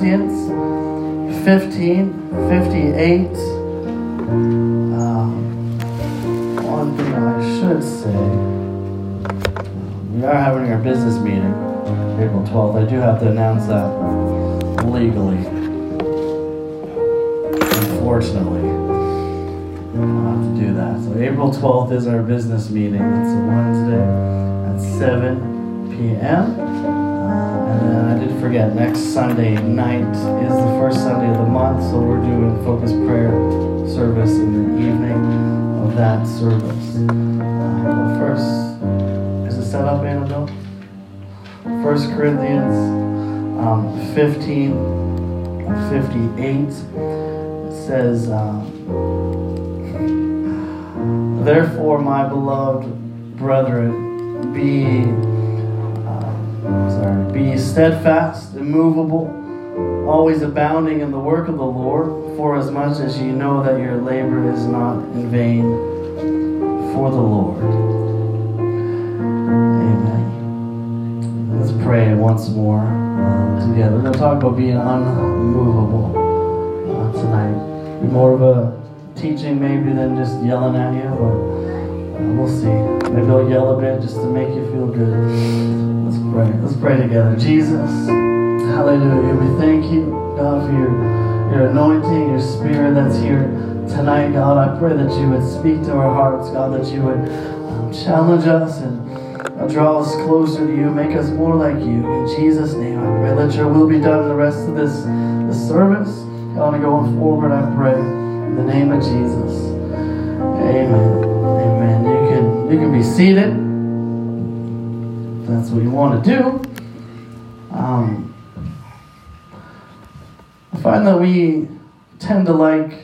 Corinthians 15, 58. Um, one thing I should say, we are having our business meeting April 12th. I do have to announce that legally. Unfortunately, I'll have to do that. So April 12th is our business meeting. It's a Wednesday at 7 p.m. forget, next Sunday night is the first Sunday of the month, so we're doing focus prayer service in the evening of that service. Uh, first, is it set up, Annabelle? First Corinthians um, 15, 58 says, um, Therefore, my beloved brethren, be uh, sorry, be steadfast, immovable, always abounding in the work of the Lord, for as much as you know that your labor is not in vain for the Lord. Amen. Let's pray once more uh, together. We're going to talk about being unmovable uh, tonight. Be more of a teaching maybe than just yelling at you, but uh, we'll see. Maybe I'll yell a bit just to make you feel good. Let's pray. Let's pray together. Jesus, hallelujah. We thank you, God, for your, your anointing, your spirit that's here tonight, God. I pray that you would speak to our hearts, God, that you would um, challenge us and uh, draw us closer to you, make us more like you. In Jesus' name, I pray. Let your will be done the rest of this, this service. God, going forward, I pray. In the name of Jesus. Amen. Amen. You can you can be seated. That's what you want to do. Um, I find that we tend to like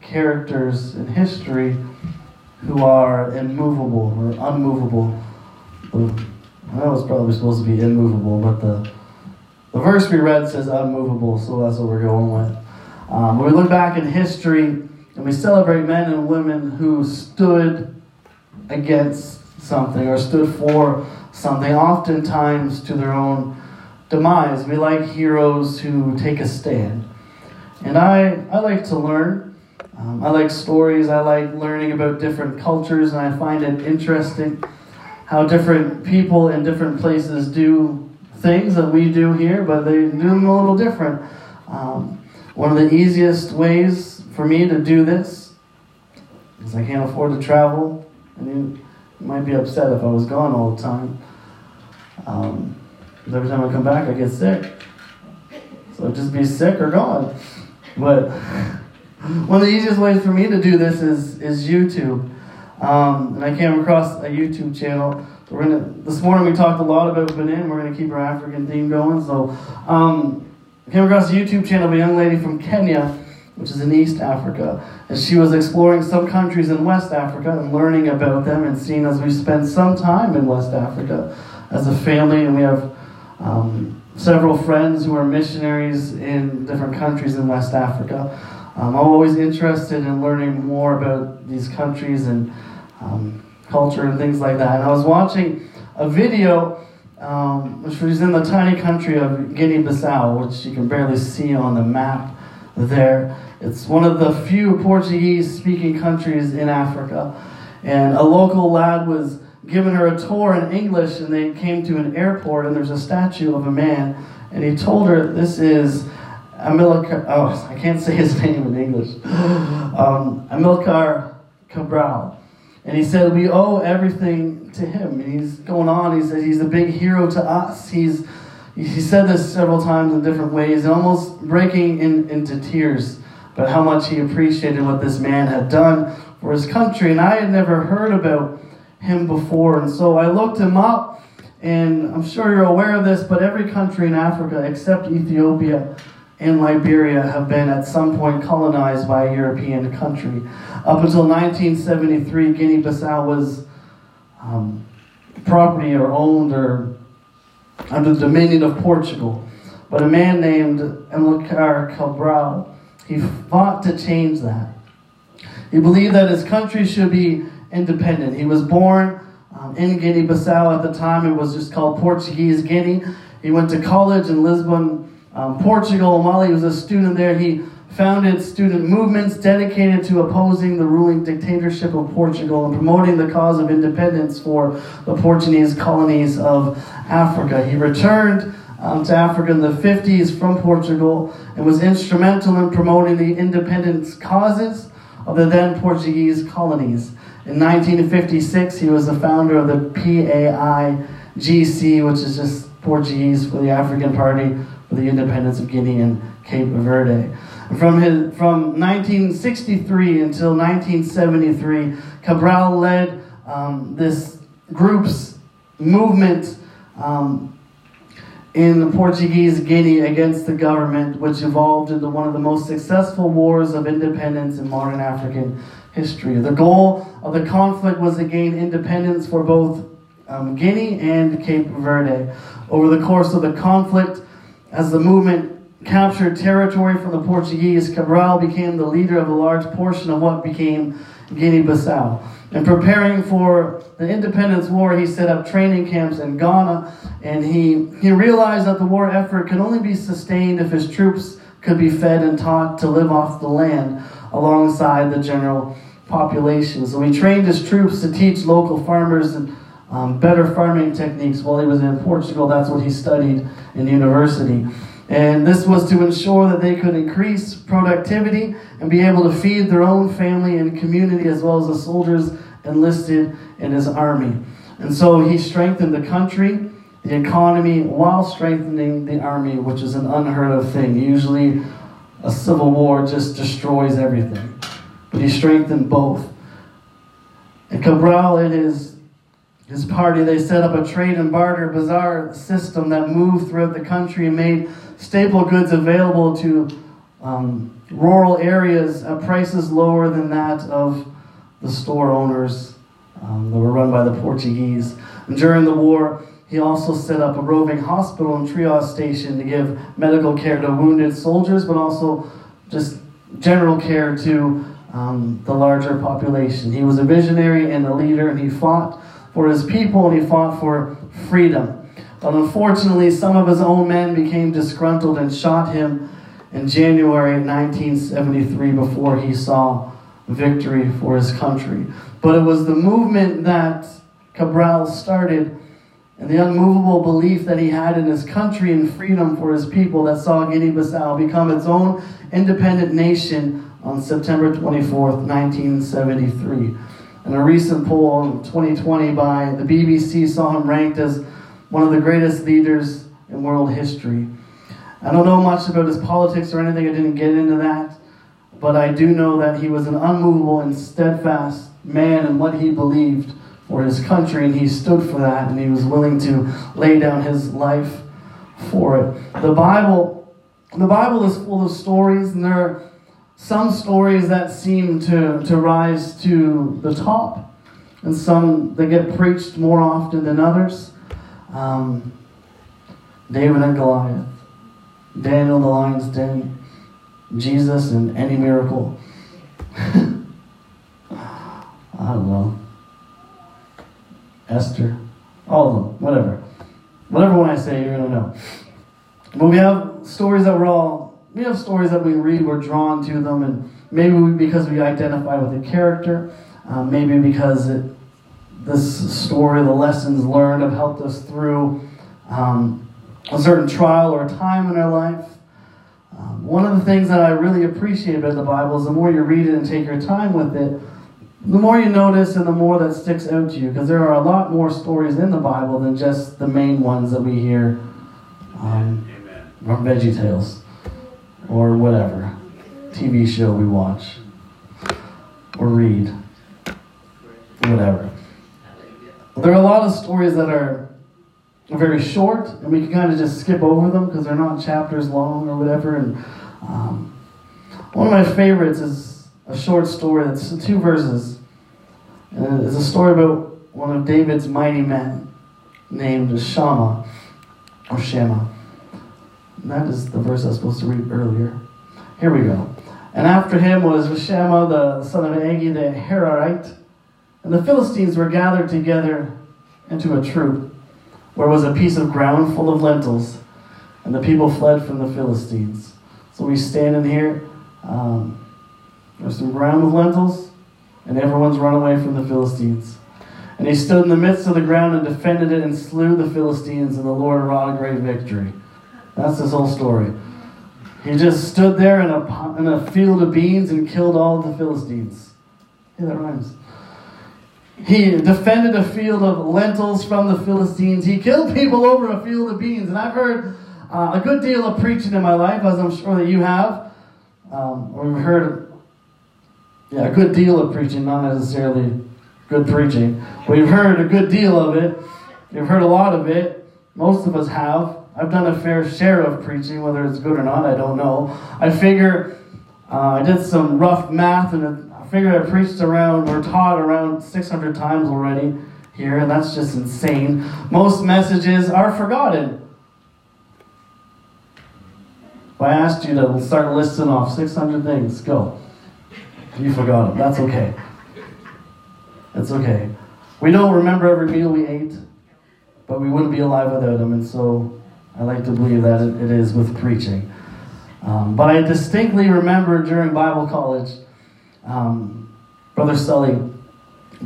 characters in history who are immovable or unmovable. That was probably supposed to be immovable, but the the verse we read says unmovable, so that's what we're going with. Um, when we look back in history and we celebrate men and women who stood against something or stood for something, oftentimes to their own demise. We like heroes who take a stand. And I, I like to learn. Um, I like stories. I like learning about different cultures, and I find it interesting how different people in different places do things that we do here, but they do them a little different. Um, one of the easiest ways for me to do this is I can't afford to travel, you, you might be upset if I was gone all the time. Um, every time I come back, I get sick. So just be sick or gone. But one of the easiest ways for me to do this is, is YouTube. Um, and I came across a YouTube channel. We're gonna, this morning we talked a lot about Benin. We're going to keep our African theme going. So um, I came across a YouTube channel of a young lady from Kenya, which is in East Africa. And she was exploring some countries in West Africa and learning about them and seeing as we spend some time in West Africa as a family. And we have um, several friends who are missionaries in different countries in West Africa. Um, I'm always interested in learning more about these countries and um, culture and things like that. And I was watching a video um, which was in the tiny country of Guinea-Bissau, which you can barely see on the map there. It's one of the few Portuguese-speaking countries in Africa. And a local lad was giving her a tour in English, and they came to an airport, and there's a statue of a man, and he told her this is Amilcar, oh, I can't say his name in English, um, Amilcar Cabral. And he said, We owe everything to him. And he's going on. He says, He's a big hero to us. He's, he said this several times in different ways, almost breaking in, into tears about how much he appreciated what this man had done for his country. And I had never heard about him before. And so I looked him up. And I'm sure you're aware of this, but every country in Africa except Ethiopia and Liberia have been at some point colonized by a European country. Up until 1973, Guinea Bissau was um, property or owned or under the dominion of Portugal. But a man named Amilcar Cabral, he fought to change that. He believed that his country should be independent. He was born um, in Guinea Bissau at the time. It was just called Portuguese Guinea. He went to college in Lisbon, um, Portugal. While he was a student there, he founded student movements dedicated to opposing the ruling dictatorship of Portugal and promoting the cause of independence for the Portuguese colonies of Africa. He returned um, to Africa in the 50s from Portugal and was instrumental in promoting the independence causes of the then Portuguese colonies. In 1956, he was the founder of the PAIGC, which is just Portuguese for the African Party for the Independence of Guinea and Cape Verde. From, his, from 1963 until 1973, Cabral led um, this group's movement um, in the Portuguese Guinea against the government, which evolved into one of the most successful wars of independence in modern African history. The goal of the conflict was to gain independence for both um, Guinea and Cape Verde. Over the course of the conflict, as the movement captured territory from the Portuguese, Cabral became the leader of a large portion of what became Guinea Bissau. In preparing for the independence war, he set up training camps in Ghana, and he, he realized that the war effort could only be sustained if his troops could be fed and taught to live off the land alongside the general population. So he trained his troops to teach local farmers and um, better farming techniques while he was in Portugal. That's what he studied in university. And this was to ensure that they could increase productivity and be able to feed their own family and community as well as the soldiers enlisted in his army. And so he strengthened the country, the economy, while strengthening the army, which is an unheard of thing. Usually, a civil war just destroys everything. But he strengthened both. And Cabral and his, his party, they set up a trade and barter bazaar system that moved throughout the country and made staple goods available to um, rural areas at prices lower than that of the store owners um, that were run by the Portuguese. And during the war, he also set up a roving hospital and triage station to give medical care to wounded soldiers, but also just general care to um, the larger population. He was a visionary and a leader, and he fought for his people and he fought for freedom. But unfortunately, some of his own men became disgruntled and shot him in January 1973 before he saw victory for his country. But it was the movement that Cabral started and the unmovable belief that he had in his country and freedom for his people that saw Guinea Bissau become its own independent nation on September 24th, 1973. And a recent poll in 2020 by the BBC saw him ranked as one of the greatest leaders in world history. I don't know much about his politics or anything, I didn't get into that, but I do know that he was an unmovable and steadfast man in what he believed for his country, and he stood for that, and he was willing to lay down his life for it. The Bible, the Bible is full of stories, and there are some stories that seem to, to rise to the top, and some that get preached more often than others um, David and Goliath, Daniel the lion's den, Jesus and any miracle. I don't know. Esther, all of them, whatever. Whatever one I say, you're gonna know. But we have stories that we're all, we have stories that we read, we're drawn to them, and maybe because we identify with the character, um, maybe because it this story, the lessons learned, have helped us through um, a certain trial or time in our life. Um, one of the things that I really appreciate about the Bible is the more you read it and take your time with it, the more you notice and the more that sticks out to you. Because there are a lot more stories in the Bible than just the main ones that we hear um, from Veggie Tales or whatever TV show we watch or read, whatever. There are a lot of stories that are very short, and we can kind of just skip over them because they're not chapters long or whatever. And um, one of my favorites is a short story that's two verses. And it's a story about one of David's mighty men named Shammah, or Shammah. And that is the verse I was supposed to read earlier. Here we go. And after him was Shammah, the son of Agee, the Hararite and the Philistines were gathered together into a troop, where was a piece of ground full of lentils. and the people fled from the Philistines. So we stand in here. Um, there's some ground with lentils, and everyone's run away from the Philistines. And he stood in the midst of the ground and defended it and slew the Philistines, and the Lord wrought a great victory. That's this whole story. He just stood there in a, in a field of beans and killed all the Philistines. Yeah, that rhymes. He defended a field of lentils from the Philistines. He killed people over a field of beans. And I've heard uh, a good deal of preaching in my life, as I'm sure that you have. Um, we've heard yeah, a good deal of preaching, not necessarily good preaching. We've heard a good deal of it. You've heard a lot of it. Most of us have. I've done a fair share of preaching, whether it's good or not, I don't know. I figure uh, I did some rough math, and figured I preached around or taught around 600 times already here, and that's just insane. Most messages are forgotten. If I asked you to start listing off 600 things, go. You forgot them. That's okay. That's okay. We don't remember every meal we ate, but we wouldn't be alive without them, and so I like to believe that it is with preaching. Um, but I distinctly remember during Bible college, um, Brother Sully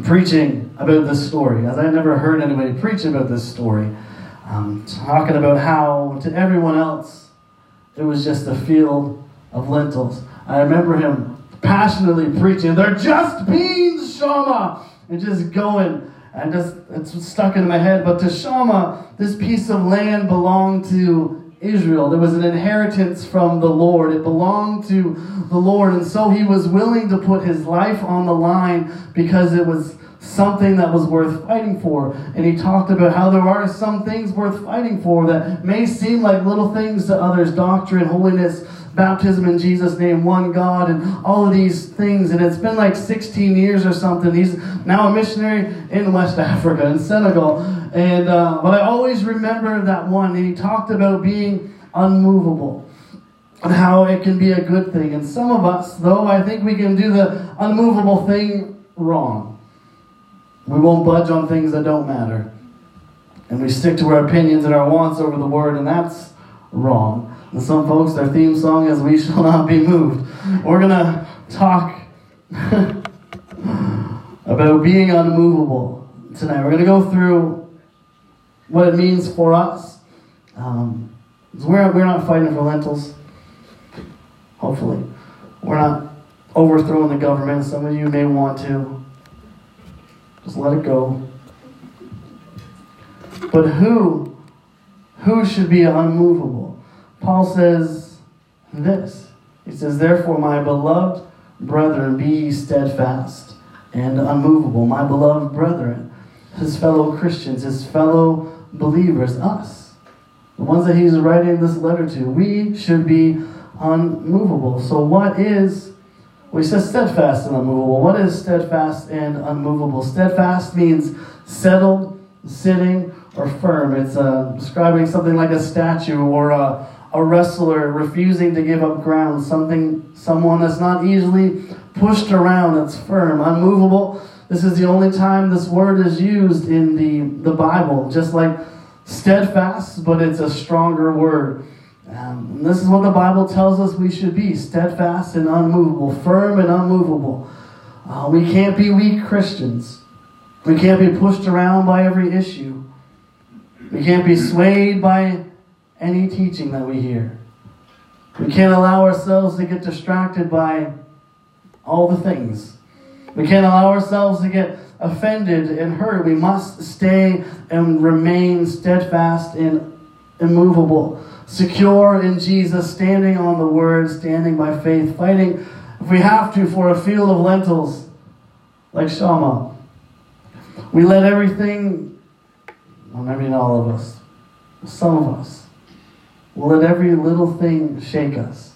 preaching about this story, as I never heard anybody preach about this story, um, talking about how to everyone else it was just a field of lentils. I remember him passionately preaching, They're just beans, Shammah! And just going and just it's stuck in my head. But to Shammah, this piece of land belonged to Israel. There was an inheritance from the Lord. It belonged to the Lord. And so he was willing to put his life on the line because it was something that was worth fighting for. And he talked about how there are some things worth fighting for that may seem like little things to others doctrine, holiness, baptism in Jesus' name, one God, and all of these things. And it's been like 16 years or something. He's now a missionary in West Africa, in Senegal. And uh, but I always remember that one. And he talked about being unmovable and how it can be a good thing. And some of us, though, I think we can do the unmovable thing wrong. We won't budge on things that don't matter. And we stick to our opinions and our wants over the word, and that's wrong. And some folks, their theme song is We Shall Not Be Moved. We're going to talk about being unmovable tonight. We're going to go through what it means for us. Um, we're, we're not fighting for lentils, hopefully. We're not overthrowing the government. Some of you may want to. Just let it go. But who, who should be unmovable? Paul says this. He says, Therefore, my beloved brethren, be ye steadfast and unmovable. My beloved brethren, his fellow Christians, his fellow believers, us, the ones that he's writing this letter to, we should be unmovable. So, what is, well, he says steadfast and unmovable. What is steadfast and unmovable? Steadfast means settled, sitting, or firm. It's uh, describing something like a statue or a a wrestler refusing to give up ground, something, someone that's not easily pushed around, that's firm, unmovable. This is the only time this word is used in the, the Bible, just like steadfast, but it's a stronger word. Um, this is what the Bible tells us we should be steadfast and unmovable, firm and unmovable. Uh, we can't be weak Christians. We can't be pushed around by every issue. We can't be swayed by any teaching that we hear. We can't allow ourselves to get distracted by all the things. We can't allow ourselves to get offended and hurt. We must stay and remain steadfast and immovable, secure in Jesus, standing on the word, standing by faith, fighting, if we have to, for a field of lentils like Shammah. We let everything, well, maybe not all of us, some of us, will let every little thing shake us.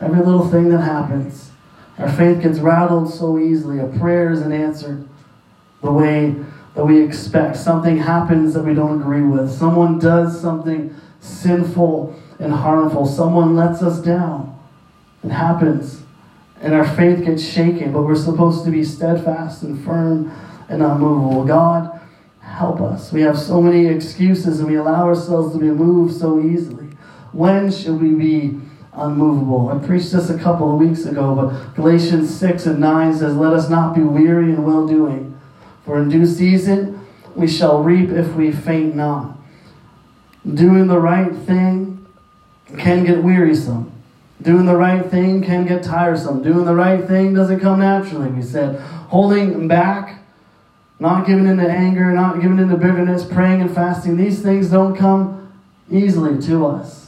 Every little thing that happens. Our faith gets rattled so easily. A prayer isn't answered the way that we expect. Something happens that we don't agree with. Someone does something sinful and harmful. Someone lets us down. It happens. And our faith gets shaken, but we're supposed to be steadfast and firm and unmovable. God help us. We have so many excuses and we allow ourselves to be moved so easily. When should we be unmovable? I preached this a couple of weeks ago, but Galatians 6 and 9 says, Let us not be weary in well doing, for in due season we shall reap if we faint not. Doing the right thing can get wearisome. Doing the right thing can get tiresome. Doing the right thing doesn't come naturally, we said. Holding back, not giving into anger, not giving into bitterness, praying and fasting, these things don't come easily to us.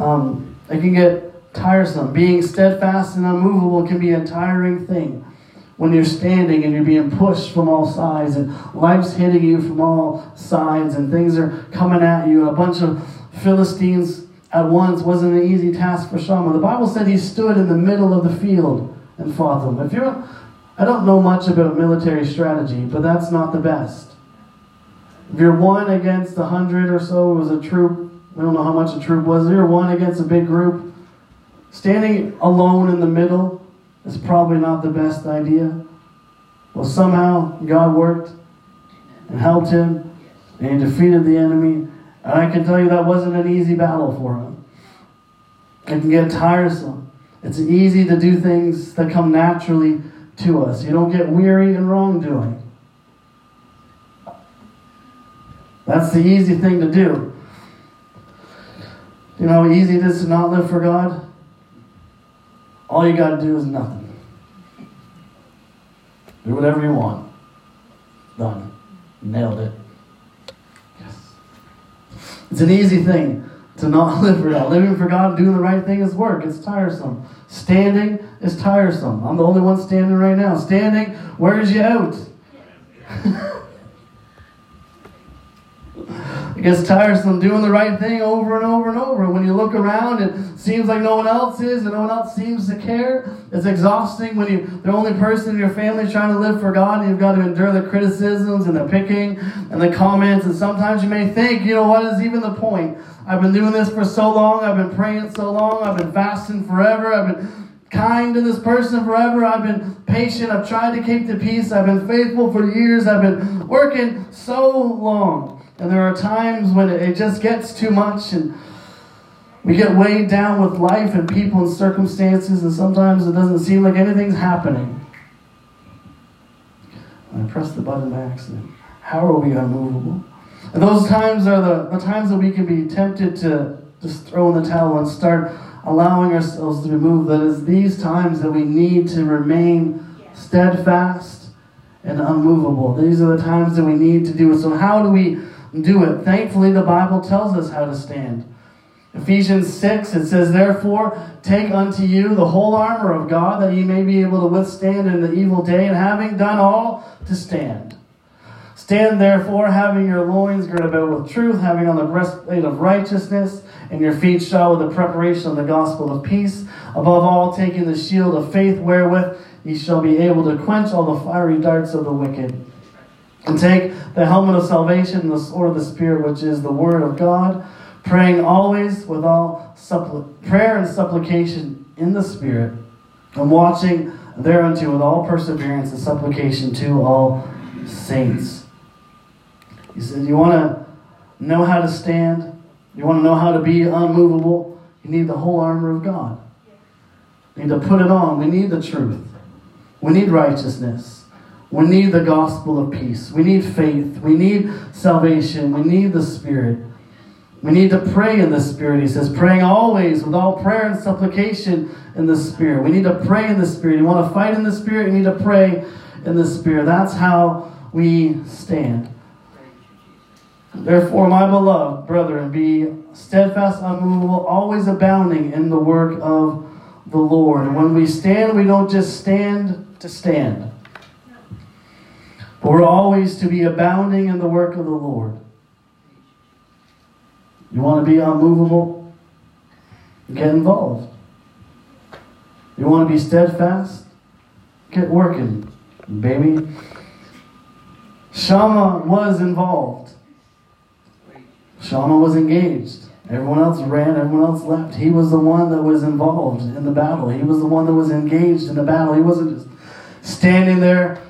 Um, it can get tiresome. Being steadfast and unmovable can be a tiring thing when you're standing and you're being pushed from all sides and life's hitting you from all sides and things are coming at you a bunch of Philistines at once wasn't an easy task for Shammah. The Bible said he stood in the middle of the field and fought them. If you're, I don't know much about military strategy, but that's not the best. If you're one against a hundred or so, it was a troop. We don't know how much a troop was. You're one against a big group, standing alone in the middle is probably not the best idea. Well, somehow God worked and helped him, and he defeated the enemy and I can tell you that wasn't an easy battle for him. It can get tiresome. It's easy to do things that come naturally to us. You don't get weary in wrongdoing. That's the easy thing to do. You know how easy it is to not live for God? All you got to do is nothing. Do whatever you want. Done. Nailed it. Yes. It's an easy thing to not live for God. Living for God, doing the right thing is work. It's tiresome. Standing is tiresome. I'm the only one standing right now. Standing wears you out. It gets tiresome doing the right thing over and over and over. When you look around, it seems like no one else is and no one else seems to care. It's exhausting when you're the only person in your family trying to live for God and you've got to endure the criticisms and the picking and the comments. And sometimes you may think, you know, what is even the point? I've been doing this for so long. I've been praying so long. I've been fasting forever. I've been kind to this person forever. I've been patient. I've tried to keep the peace. I've been faithful for years. I've been working so long. And there are times when it just gets too much and we get weighed down with life and people and circumstances, and sometimes it doesn't seem like anything's happening. I pressed the button by accident. How are we unmovable? And those times are the, the times that we can be tempted to just throw in the towel and start allowing ourselves to be moved. That is these times that we need to remain steadfast and unmovable. These are the times that we need to do it. So, how do we do it. Thankfully, the Bible tells us how to stand. Ephesians 6, it says, Therefore, take unto you the whole armor of God, that ye may be able to withstand in the evil day, and having done all, to stand. Stand therefore, having your loins girded about with truth, having on the breastplate of righteousness, and your feet shod with the preparation of the gospel of peace. Above all, taking the shield of faith, wherewith ye shall be able to quench all the fiery darts of the wicked and take the helmet of salvation and the sword of the Spirit, which is the Word of God, praying always with all suppl- prayer and supplication in the Spirit, and watching thereunto with all perseverance and supplication to all saints. He said, You want to know how to stand? You want to know how to be unmovable? You need the whole armor of God. You need to put it on. We need the truth. We need righteousness. We need the gospel of peace. We need faith. We need salvation. We need the Spirit. We need to pray in the Spirit. He says, praying always with all prayer and supplication in the Spirit. We need to pray in the Spirit. You want to fight in the Spirit, you need to pray in the Spirit. That's how we stand. Therefore, my beloved brethren, be steadfast, unmovable, always abounding in the work of the Lord. And when we stand, we don't just stand to stand. We're always to be abounding in the work of the Lord. You want to be unmovable? Get involved. You want to be steadfast? Get working, baby. Shammah was involved. Shammah was engaged. Everyone else ran, everyone else left. He was the one that was involved in the battle. He was the one that was engaged in the battle. He wasn't just standing there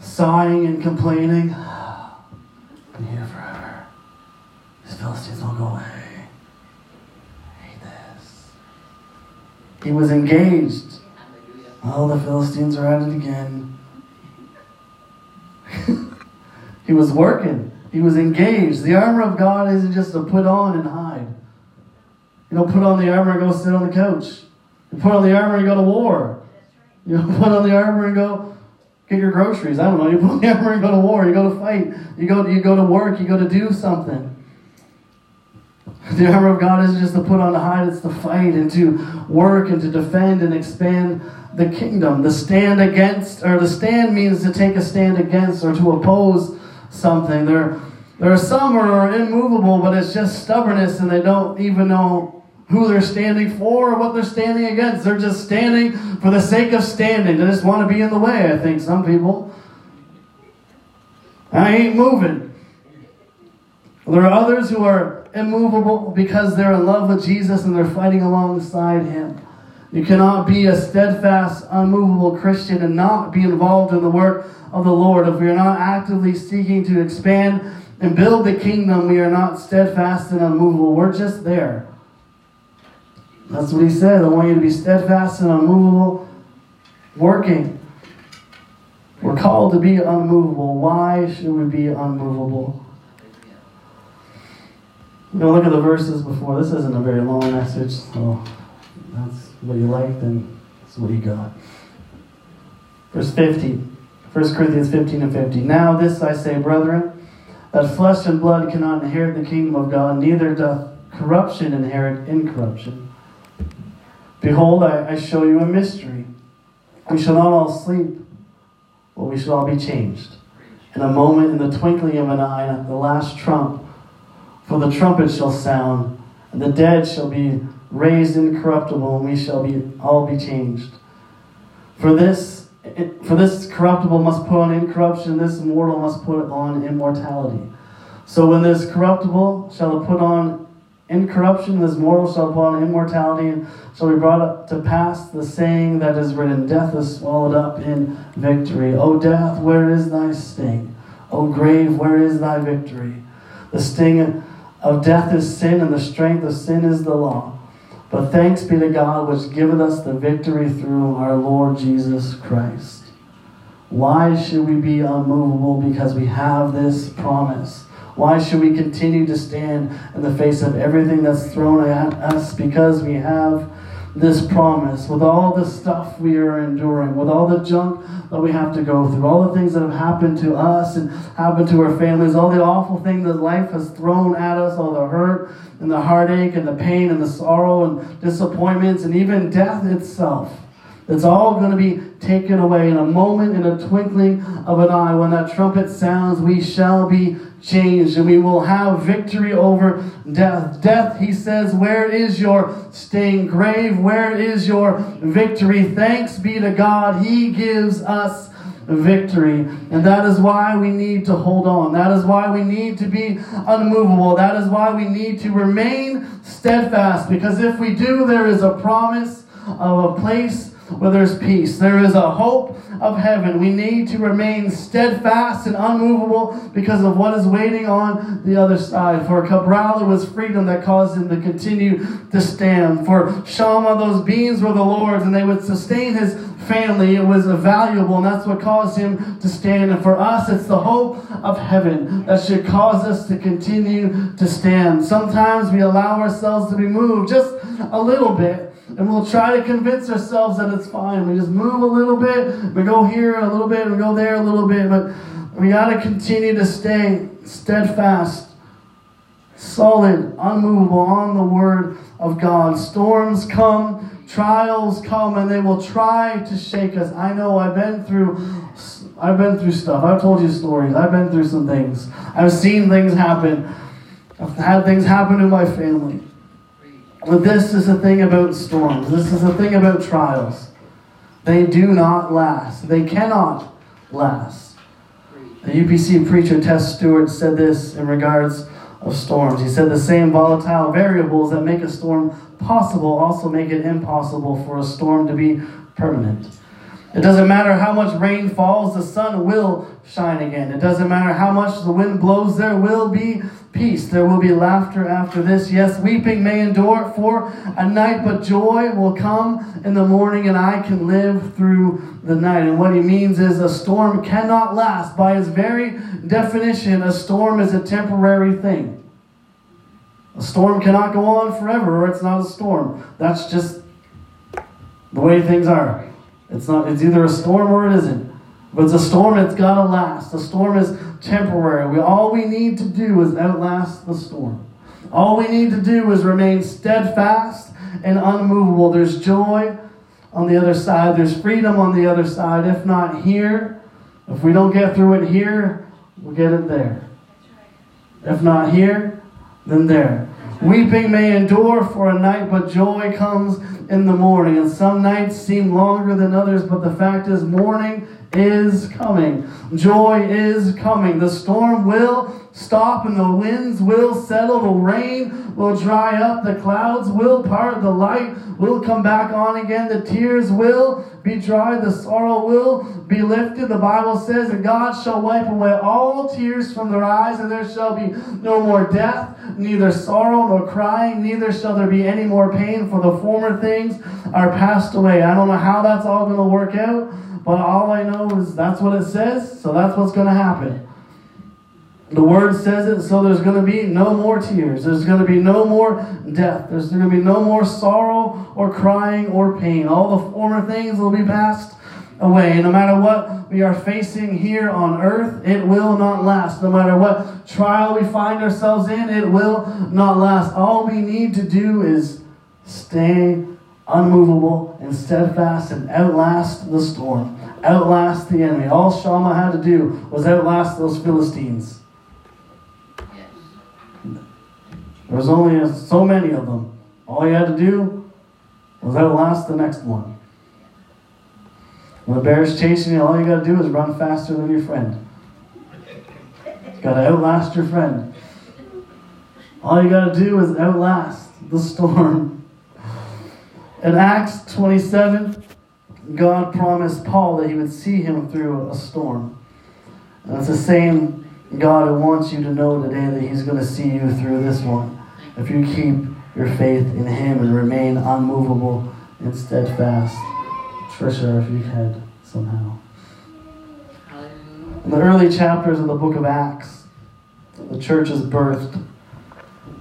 sighing and complaining. I'm here forever. These Philistines won't go away. I hate this. He was engaged. Well, the Philistines are at it again. he was working. He was engaged. The armor of God isn't just to put on and hide. You don't put on the armor and go sit on the couch. You put on the armor and go to war. You don't put on the armor and go get your groceries. I don't know. You on the armor and go to war. You go to fight. You go, you go to work. You go to do something. The armor of God isn't just to put on to hide, it's to fight and to work and to defend and expand the kingdom. The stand against, or the stand means to take a stand against or to oppose something. There, there are some who are immovable, but it's just stubbornness and they don't even know who they're standing for or what they're standing against. They're just standing for the sake of standing. They just want to be in the way, I think, some people. I ain't moving. There are others who are immovable because they're in love with Jesus and they're fighting alongside him. You cannot be a steadfast, unmovable Christian and not be involved in the work of the Lord. If we are not actively seeking to expand and build the kingdom, we are not steadfast and unmovable. We're just there. That's what he said. I want you to be steadfast and unmovable, working. We're called to be unmovable. Why should we be unmovable? Know, look at the verses before. This isn't a very long message, so that's what you like, then that's what you got. Verse 50, 1 Corinthians 15 and 50. Now this I say, brethren, that flesh and blood cannot inherit the kingdom of God, neither doth corruption inherit incorruption. Behold, I, I show you a mystery. We shall not all sleep, but we shall all be changed. In a moment, in the twinkling of an eye, at the last trump, for the trumpet shall sound, and the dead shall be raised incorruptible, and we shall be all be changed. For this, for this corruptible must put on incorruption, this mortal must put on immortality. So when this corruptible shall put on incorruption, this mortal shall put on immortality, shall be brought up to pass the saying that is written, Death is swallowed up in victory. O death, where is thy sting? O grave, where is thy victory? The sting of death is sin, and the strength of sin is the law. But thanks be to God, which giveth us the victory through our Lord Jesus Christ. Why should we be unmovable? Because we have this promise. Why should we continue to stand in the face of everything that's thrown at us? Because we have this promise, with all the stuff we are enduring, with all the junk that we have to go through, all the things that have happened to us and happened to our families, all the awful things that life has thrown at us, all the hurt and the heartache and the pain and the sorrow and disappointments and even death itself. It's all going to be taken away in a moment, in a twinkling of an eye. When that trumpet sounds, we shall be changed and we will have victory over death. Death, he says, where is your sting? Grave, where is your victory? Thanks be to God. He gives us victory. And that is why we need to hold on. That is why we need to be unmovable. That is why we need to remain steadfast. Because if we do, there is a promise of a place where there's peace. There is a hope of heaven. We need to remain steadfast and unmovable because of what is waiting on the other side. For Cabral, it was freedom that caused him to continue to stand. For Shammah, those beans were the Lord's and they would sustain his family. It was valuable and that's what caused him to stand. And for us, it's the hope of heaven that should cause us to continue to stand. Sometimes we allow ourselves to be moved just a little bit and we'll try to convince ourselves that it's fine. We just move a little bit, we go here a little bit, we go there a little bit, but we got to continue to stay steadfast, solid, unmovable on the Word of God. Storms come, trials come, and they will try to shake us. I know I've been through. I've been through stuff. I've told you stories. I've been through some things. I've seen things happen. I've had things happen to my family. But this is the thing about storms. This is the thing about trials. They do not last. They cannot last. The UPC preacher Tess Stewart said this in regards of storms. He said the same volatile variables that make a storm possible also make it impossible for a storm to be permanent. It doesn't matter how much rain falls, the sun will shine again. It doesn't matter how much the wind blows, there will be peace. There will be laughter after this. Yes, weeping may endure for a night, but joy will come in the morning, and I can live through the night. And what he means is a storm cannot last. By its very definition, a storm is a temporary thing. A storm cannot go on forever, or it's not a storm. That's just the way things are. It's not. It's either a storm or it isn't. But it's a storm. It's gotta last. The storm is temporary. We all we need to do is outlast the storm. All we need to do is remain steadfast and unmovable. There's joy on the other side. There's freedom on the other side. If not here, if we don't get through it here, we'll get it there. If not here, then there. Weeping may endure for a night, but joy comes in the morning. And some nights seem longer than others, but the fact is, morning is coming. Joy is coming. The storm will stop and the winds will settle. The rain will dry up. The clouds will part. The light will come back on again. The tears will be dried. The sorrow will be lifted. The Bible says that God shall wipe away all tears from their eyes, and there shall be no more death, neither sorrow nor crying, neither shall there be any more pain, for the former things are passed away. I don't know how that's all going to work out. But all I know is that's what it says, so that's what's going to happen. The word says it, so there's going to be no more tears. There's going to be no more death. There's going to be no more sorrow or crying or pain. All the former things will be passed away. No matter what we are facing here on earth, it will not last. No matter what trial we find ourselves in, it will not last. All we need to do is stay unmovable and steadfast and outlast the storm, outlast the enemy. All Shammah had to do was outlast those Philistines. There was only so many of them. All he had to do was outlast the next one. When the bear's chasing you, all you got to do is run faster than your friend. You got to outlast your friend. All you got to do is outlast the storm in Acts 27, God promised Paul that he would see him through a storm. And it's the same God who wants you to know today that he's going to see you through this one. If you keep your faith in him and remain unmovable and steadfast. Trisha, if you had somehow. In the early chapters of the book of Acts, the church is birthed.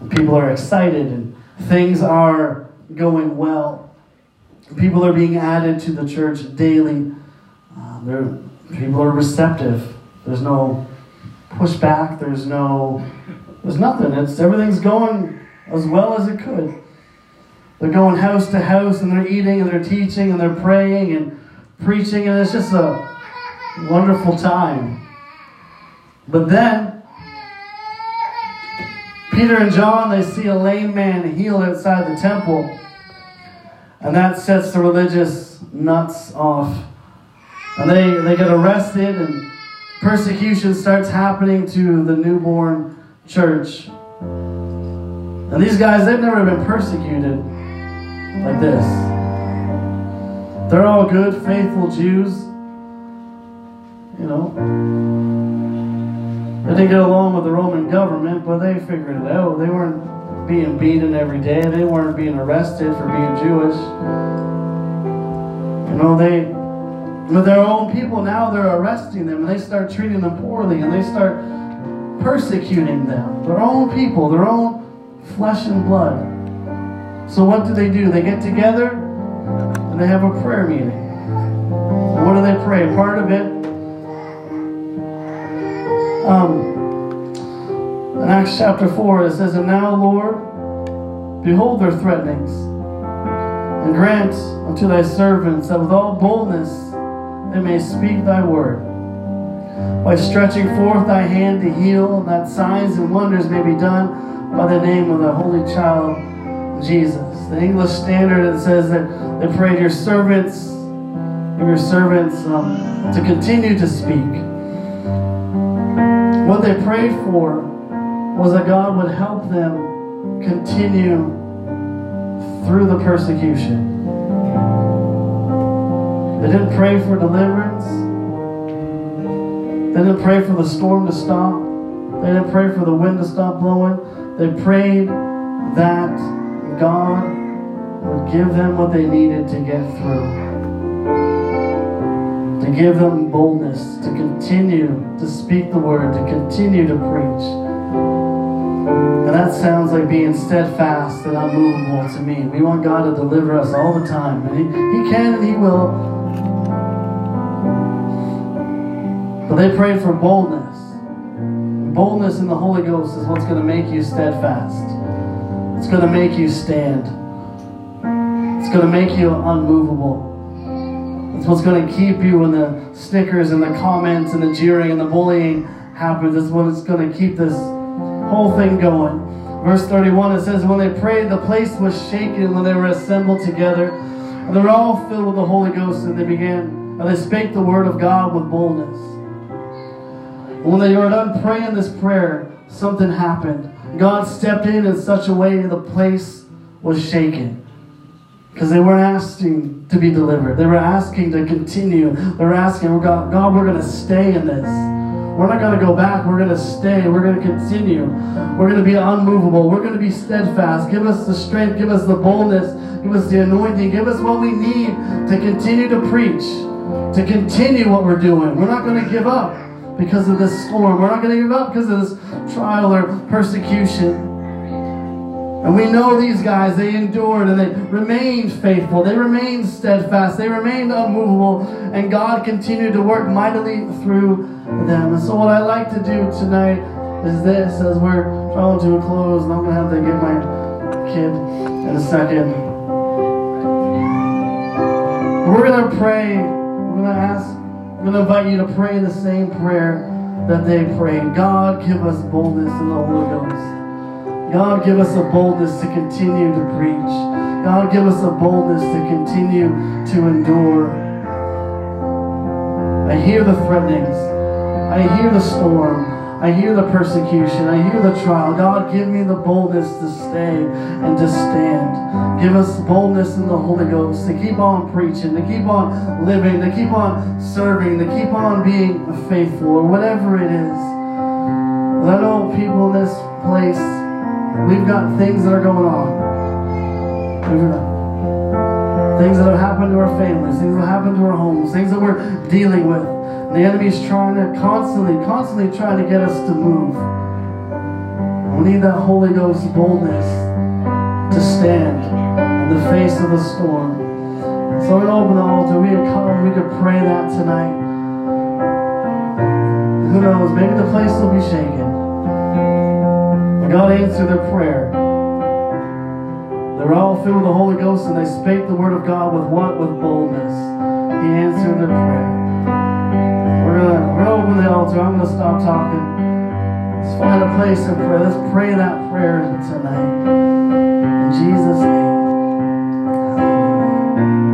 People are excited and things are going well. People are being added to the church daily. Uh, people are receptive. There's no pushback. There's no, there's nothing. It's everything's going as well as it could. They're going house to house and they're eating and they're teaching and they're praying and preaching and it's just a wonderful time. But then Peter and John they see a lame man healed outside the temple. And that sets the religious nuts off. And they, they get arrested, and persecution starts happening to the newborn church. And these guys, they've never been persecuted like this. They're all good, faithful Jews. You know, they didn't get along with the Roman government, but they figured it out. They weren't being beaten every day. They weren't being arrested for being Jewish. You know, they, with their own people now, they're arresting them and they start treating them poorly and they start persecuting them. Their own people, their own flesh and blood. So what do they do? They get together and they have a prayer meeting. What do they pray? Part of it, Acts chapter 4, it says, And now, Lord, behold their threatenings, and grant unto thy servants that with all boldness they may speak thy word. By stretching forth thy hand to heal, and that signs and wonders may be done by the name of the Holy Child, Jesus. The English Standard, it says that they prayed your servants, your servants um, to continue to speak. What they prayed for was that God would help them continue through the persecution. They didn't pray for deliverance. They didn't pray for the storm to stop. They didn't pray for the wind to stop blowing. They prayed that God would give them what they needed to get through. To give them boldness to continue to speak the word, to continue to preach. And that sounds like being steadfast and unmovable to me. We want God to deliver us all the time. And He, he can and He will. But they prayed for boldness. Boldness in the Holy Ghost is what's going to make you steadfast. It's going to make you stand. It's going to make you unmovable. It's what's going to keep you when the snickers and the comments and the jeering and the bullying happens. It's what is going to keep this whole thing going. Verse 31, it says, When they prayed, the place was shaken when they were assembled together. And they were all filled with the Holy Ghost, and they began, and they spake the word of God with boldness. When they were done praying this prayer, something happened. God stepped in in such a way the place was shaken. Because they weren't asking to be delivered. They were asking to continue. They were asking, God, God we're going to stay in this. We're not going to go back. We're going to stay. We're going to continue. We're going to be unmovable. We're going to be steadfast. Give us the strength. Give us the boldness. Give us the anointing. Give us what we need to continue to preach, to continue what we're doing. We're not going to give up because of this storm. We're not going to give up because of this trial or persecution. And we know these guys, they endured and they remained faithful. They remained steadfast. They remained unmovable. And God continued to work mightily through them. And so, what I like to do tonight is this as we're drawing to a close, and I'm going to have to get my kid in a second. We're going to pray. We're going to ask I'm going to invite you to pray the same prayer that they prayed. God, give us boldness in the Holy Ghost. God, give us a boldness to continue to preach. God, give us a boldness to continue to endure. I hear the threatenings. I hear the storm. I hear the persecution. I hear the trial. God, give me the boldness to stay and to stand. Give us boldness in the Holy Ghost to keep on preaching, to keep on living, to keep on serving, to keep on being faithful, or whatever it is. Let all people in this place, we've got things that are going on. Things that have happened to our families, things that have happened to our homes, things that we're dealing with. The enemy's trying to constantly, constantly trying to get us to move. We need that Holy Ghost boldness to stand in the face of the storm. So we open the altar. We could come. We could pray that tonight. Who knows? Maybe the place will be shaken. God answered their prayer. They were all filled with the Holy Ghost and they spake the word of God with what? With boldness. He answered their prayer. We're gonna, we're gonna open the altar. I'm gonna stop talking. Let's find a place of prayer. Let's pray that prayer tonight. In Jesus'